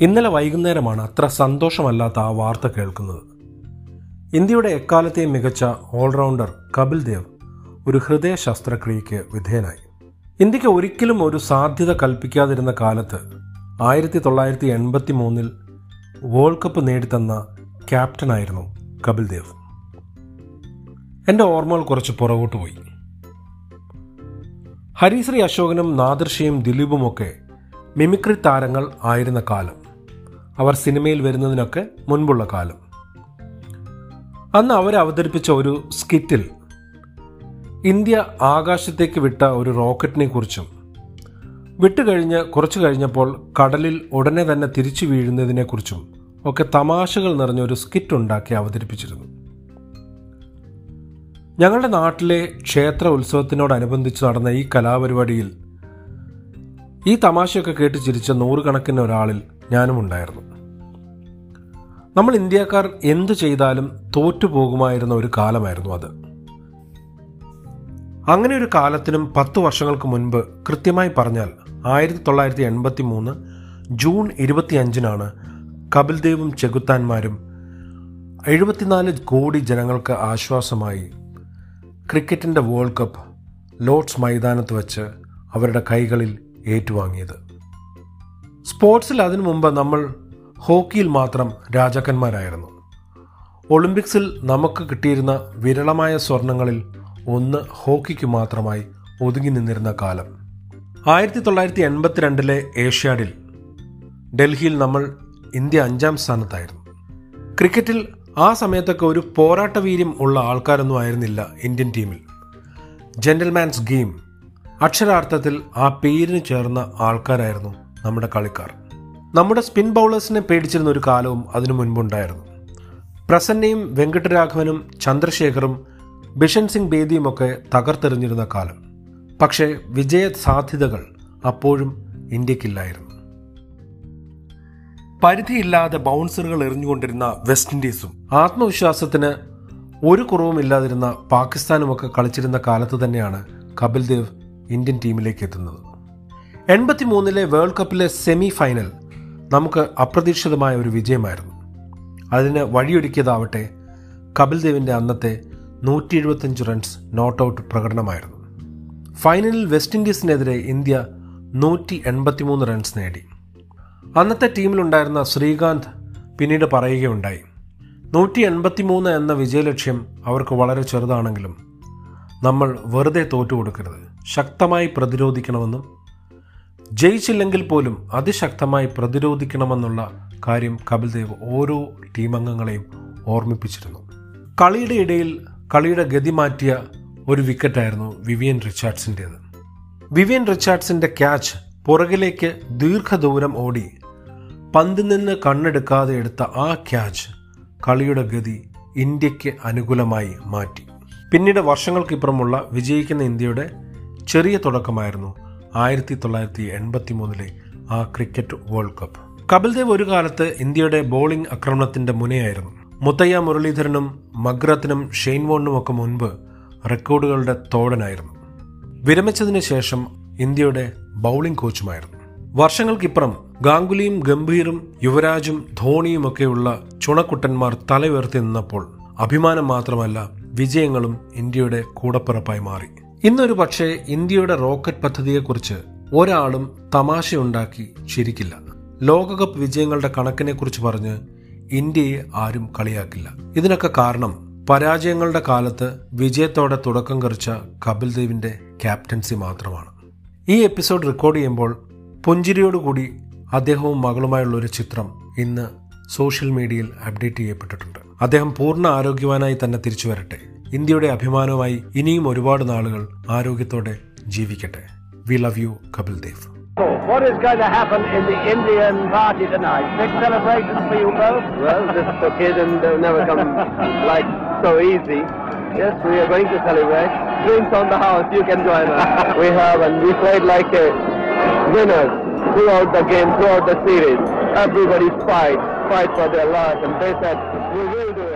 ഇന്നലെ വൈകുന്നേരമാണ് അത്ര സന്തോഷമല്ലാത്ത ആ വാർത്ത കേൾക്കുന്നത്. ഇന്ത്യയുടെ എക്കാലത്തെയും മികച്ച ഓൾറൗണ്ടർ കപിൽ ദേവ് ഒരു ഹൃദയ ശസ്ത്രക്രിയയ്ക്ക് വിധേയനായി. ഇന്ത്യയ്ക്ക് ഒരിക്കലും ഒരു സാധ്യത കൽപ്പിക്കാതിരുന്ന കാലത്ത് ആയിരത്തി തൊള്ളായിരത്തി എൺപത്തി മൂന്നിൽ വേൾഡ് കപ്പ് നേടിത്തന്ന ക്യാപ്റ്റനായിരുന്നു കപിൽ ദേവ്. എന്റെ ഓർമ്മകൾ കുറച്ച് പുറകോട്ട് പോയി. ഹരിശ്രീ അശോകനും നാദർഷിയും ദിലീപുമൊക്കെ മിമിക്രി താരങ്ങൾ ആയിരുന്ന കാലം. അവർ സിനിമയിൽ വരുന്നതിനൊക്കെ മുൻപുള്ള കാലം. അന്ന് അവർ അവതരിപ്പിച്ച ഒരു സ്കിറ്റിൽ ഇന്ത്യ ആകാശത്തേക്ക് വിട്ട ഒരു റോക്കറ്റിനെ കുറിച്ചും വിട്ടുകഴിഞ്ഞ് കുറച്ചു കഴിഞ്ഞപ്പോൾ കടലിൽ ഉടനെ തന്നെ തിരിച്ചു വീഴുന്നതിനെക്കുറിച്ചും ഒക്കെ തമാശകൾ നിറഞ്ഞ ഒരു സ്കിറ്റ് ഉണ്ടാക്കി അവതരിപ്പിച്ചിരുന്നു. ഞങ്ങളുടെ നാട്ടിലെ ക്ഷേത്ര ഉത്സവത്തിനോടനുബന്ധിച്ച് നടന്ന ഈ കലാപരിപാടിയിൽ ഈ തമാശയൊക്കെ കേട്ട് ചിരിച്ച നൂറുകണക്കിന് ഒരാളിൽ ഞാനും ഉണ്ടായിരുന്നു നമ്മൾ ഇന്ത്യക്കാർ എന്തു ചെയ്താലും തോറ്റുപോകുമായിരുന്ന ഒരു കാലമായിരുന്നു അത്. അങ്ങനെ ഒരു കാലത്തിനും പത്ത് വർഷങ്ങൾക്ക് മുൻപ് കൃത്യമായി പറഞ്ഞാൽ ആയിരത്തി തൊള്ളായിരത്തി എൺപത്തി മൂന്ന് ജൂൺ ഇരുപത്തിയഞ്ചിനാണ് കപിൽ ദേവും ചെകുത്താന്മാരും എഴുപത്തിനാല് കോടി ജനങ്ങൾക്ക് ആശ്വാസമായി ക്രിക്കറ്റിന്റെ വേൾഡ് കപ്പ് ലോർഡ്സ് മൈതാനത്ത് വച്ച് അവരുടെ കൈകളിൽ ഏറ്റുവാങ്ങിയത്. സ്പോർട്സിൽ അതിനു മുമ്പ് നമ്മൾ ഹോക്കിയിൽ മാത്രം രാജാക്കന്മാരായിരുന്നു. ഒളിമ്പിക്സിൽ നമുക്ക് കിട്ടിയിരുന്ന വിരളമായ സ്വർണങ്ങളിൽ ഒന്ന് ഹോക്കിക്ക് മാത്രമായി ഒതുങ്ങി നിന്നിരുന്ന കാലം. ആയിരത്തി തൊള്ളായിരത്തി എൺപത്തിരണ്ടിലെ ഏഷ്യാഡിൽ ഡൽഹിയിൽ നമ്മൾ ഇന്ത്യ അഞ്ചാം സ്ഥാനത്തായിരുന്നു. ക്രിക്കറ്റിൽ ആ സമയത്തൊക്കെ ഒരു പോരാട്ട വീര്യം ഉള്ള ആൾക്കാരൊന്നും ആയിരുന്നില്ല ഇന്ത്യൻ ടീമിൽ. ജെന്റൽമാൻസ് ഗെയിം അക്ഷരാർത്ഥത്തിൽ ആ പേരിന് ചേർന്ന ആൾക്കാരായിരുന്നു നമ്മുടെ കളിക്കാർ. നമ്മുടെ സ്പിൻ ബൗളേഴ്സിനെ പേടിച്ചിരുന്ന ഒരു കാലവും അതിനു മുൻപുണ്ടായിരുന്നു. പ്രസന്നയും വെങ്കട്ടരാഘവനും ചന്ദ്രശേഖറും ബിഷൻ സിംഗ് ബേദിയുമൊക്കെ തകർത്തെറിഞ്ഞിരുന്ന കാലം. പക്ഷേ വിജയ സാധ്യതകൾ അപ്പോഴും ഇന്ത്യക്കില്ലായിരുന്നു. പരിധിയില്ലാതെ ബൗൺസറുകൾ എറിഞ്ഞുകൊണ്ടിരുന്ന വെസ്റ്റ് ഇൻഡീസും ആത്മവിശ്വാസത്തിന് ഒരു കുറവും ഇല്ലാതിരുന്ന പാകിസ്ഥാനുമൊക്കെ കളിച്ചിരുന്ന കാലത്ത് തന്നെയാണ് കപിൽ ദേവ് ഇന്ത്യൻ ടീമിലേക്ക് എത്തുന്നത്. എൺപത്തി മൂന്നിലെ വേൾഡ് കപ്പിലെ സെമി ഫൈനൽ നമുക്ക് അപ്രതീക്ഷിതമായ ഒരു വിജയമായിരുന്നു. അതിന് വഴിയൊരുക്കിയതാവട്ടെ കപിൽ ദേവിന്റെ അന്നത്തെ നൂറ്റി എഴുപത്തഞ്ച് റൺസ് നോട്ട് ഔട്ട് പ്രകടനമായിരുന്നു. ഫൈനലിൽ വെസ്റ്റ് ഇൻഡീസിനെതിരെ ഇന്ത്യ നൂറ്റി എൺപത്തിമൂന്ന് റൺസ് നേടി. അന്നത്തെ ടീമിലുണ്ടായിരുന്ന ശ്രീകാന്ത് പിന്നീട് പറയുകയുണ്ടായി നൂറ്റി എൺപത്തിമൂന്ന് എന്ന വിജയലക്ഷ്യം അവർക്ക് വളരെ ചെറുതാണെങ്കിലും നമ്മൾ വെറുതെ തോറ്റുകൊടുക്കരുത്. ശക്തമായി പ്രതിരോധിക്കണമെന്നും ജയിച്ചില്ലെങ്കിൽ പോലും അതിശക്തമായി പ്രതിരോധിക്കണമെന്നുള്ള കാര്യം കപിൽ ദേവ് ഓരോ ടീമംഗങ്ങളെയും ഓർമ്മിപ്പിച്ചിരുന്നു. കളിയുടെ ഇടയിൽ കളിയുടെ ഗതി മാറ്റിയ ഒരു വിക്കറ്റായിരുന്നു വിവിയൻ റിച്ചാർഡ്സിന്റേത് വിവിയൻ റിച്ചാർഡ്സിന്റെ ക്യാച്ച് പുറകിലേക്ക് ദീർഘദൂരം ഓടി പന്തിൽ നിന്ന് കണ്ണെടുക്കാതെ എടുത്ത ആ ക്യാച്ച് കളിയുടെ ഗതി ഇന്ത്യയ്ക്ക് അനുകൂലമായി മാറ്റി. പിന്നീട് വർഷങ്ങൾക്കിപ്പുറമുള്ള വിജയിക്കുന്ന ഇന്ത്യയുടെ ചെറിയ തുടക്കമായിരുന്നു ആയിരത്തി തൊള്ളായിരത്തി എൺപത്തി മൂന്നിലെ ആ cricket world cup. Kapil Dev ഒരു കാലത്ത് ഇന്ത്യയുടെ ബോളിംഗ് ആക്രമണത്തിന്റെ മുനയായിരുന്നു. മുത്തയ്യ മുരളീധരനും മഗ്രത്തിനും ഷെയ്ൻ ഒക്കെ മുൻപ് റെക്കോർഡുകളുടെ തോടനായിരുന്നു വിരമിച്ചതിന് ശേഷം ഇന്ത്യയുടെ ബൗളിംഗ് കോച്ചുമായിരുന്നു. വർഷങ്ങൾക്കിപ്പുറം ഗാംഗുലിയും ഗംഭീറും യുവരാജും ധോണിയും ഒക്കെയുള്ള ചുണക്കുട്ടന്മാർ ഉയർത്തി നിന്നപ്പോൾ അഭിമാനം മാത്രമല്ല വിജയങ്ങളും ഇന്ത്യയുടെ കൂടപ്പിറപ്പായി മാറി. ഇന്നൊരു പക്ഷേ ഇന്ത്യയുടെ റോക്കറ്റ് പദ്ധതിയെക്കുറിച്ച് ഒരാളും തമാശയുണ്ടാക്കി ചിരിക്കില്ല. ലോകകപ്പ് വിജയങ്ങളുടെ കണക്കിനെക്കുറിച്ച് പറഞ്ഞ് ഇന്ത്യയെ ആരും കളിയാക്കില്ല. ഇതിനൊക്കെ കാരണം പരാജയങ്ങളുടെ കാലത്ത് വിജയത്തോടെ തുടക്കം കുറിച്ച കപിൽ ദേവിന്റെ ക്യാപ്റ്റൻസി മാത്രമാണ്. ഈ എപ്പിസോഡ് റെക്കോർഡ് ചെയ്യുമ്പോൾ പുഞ്ചിരിയോടുകൂടി അദ്ദേഹവും മകളുമായുള്ള ഒരു ചിത്രം ഇന്ന് സോഷ്യൽ മീഡിയയിൽ അപ്ഡേറ്റ് ചെയ്യപ്പെട്ടിട്ടുണ്ട്. അദ്ദേഹം പൂർണ ആരോഗ്യവാനായി തന്നെ തിരിച്ചു വരട്ടെ. ഇന്ത്യയുടെ അഭിമാനമായി ഇനിയും ഒരുപാട് നാളുകൾ ആരോഗ്യത്തോടെ ജീവിക്കട്ടെ we love you Kapil Dev What is going to happen in the Indian party tonight? Big celebration for you both? Well, this occasion will never come like so easy. Yes, we are going to celebrate. Drinks on the house, you can join us. we have, and we played like a winners throughout the game, throughout the series. Everybody fight, fight for their life, and they said, we will do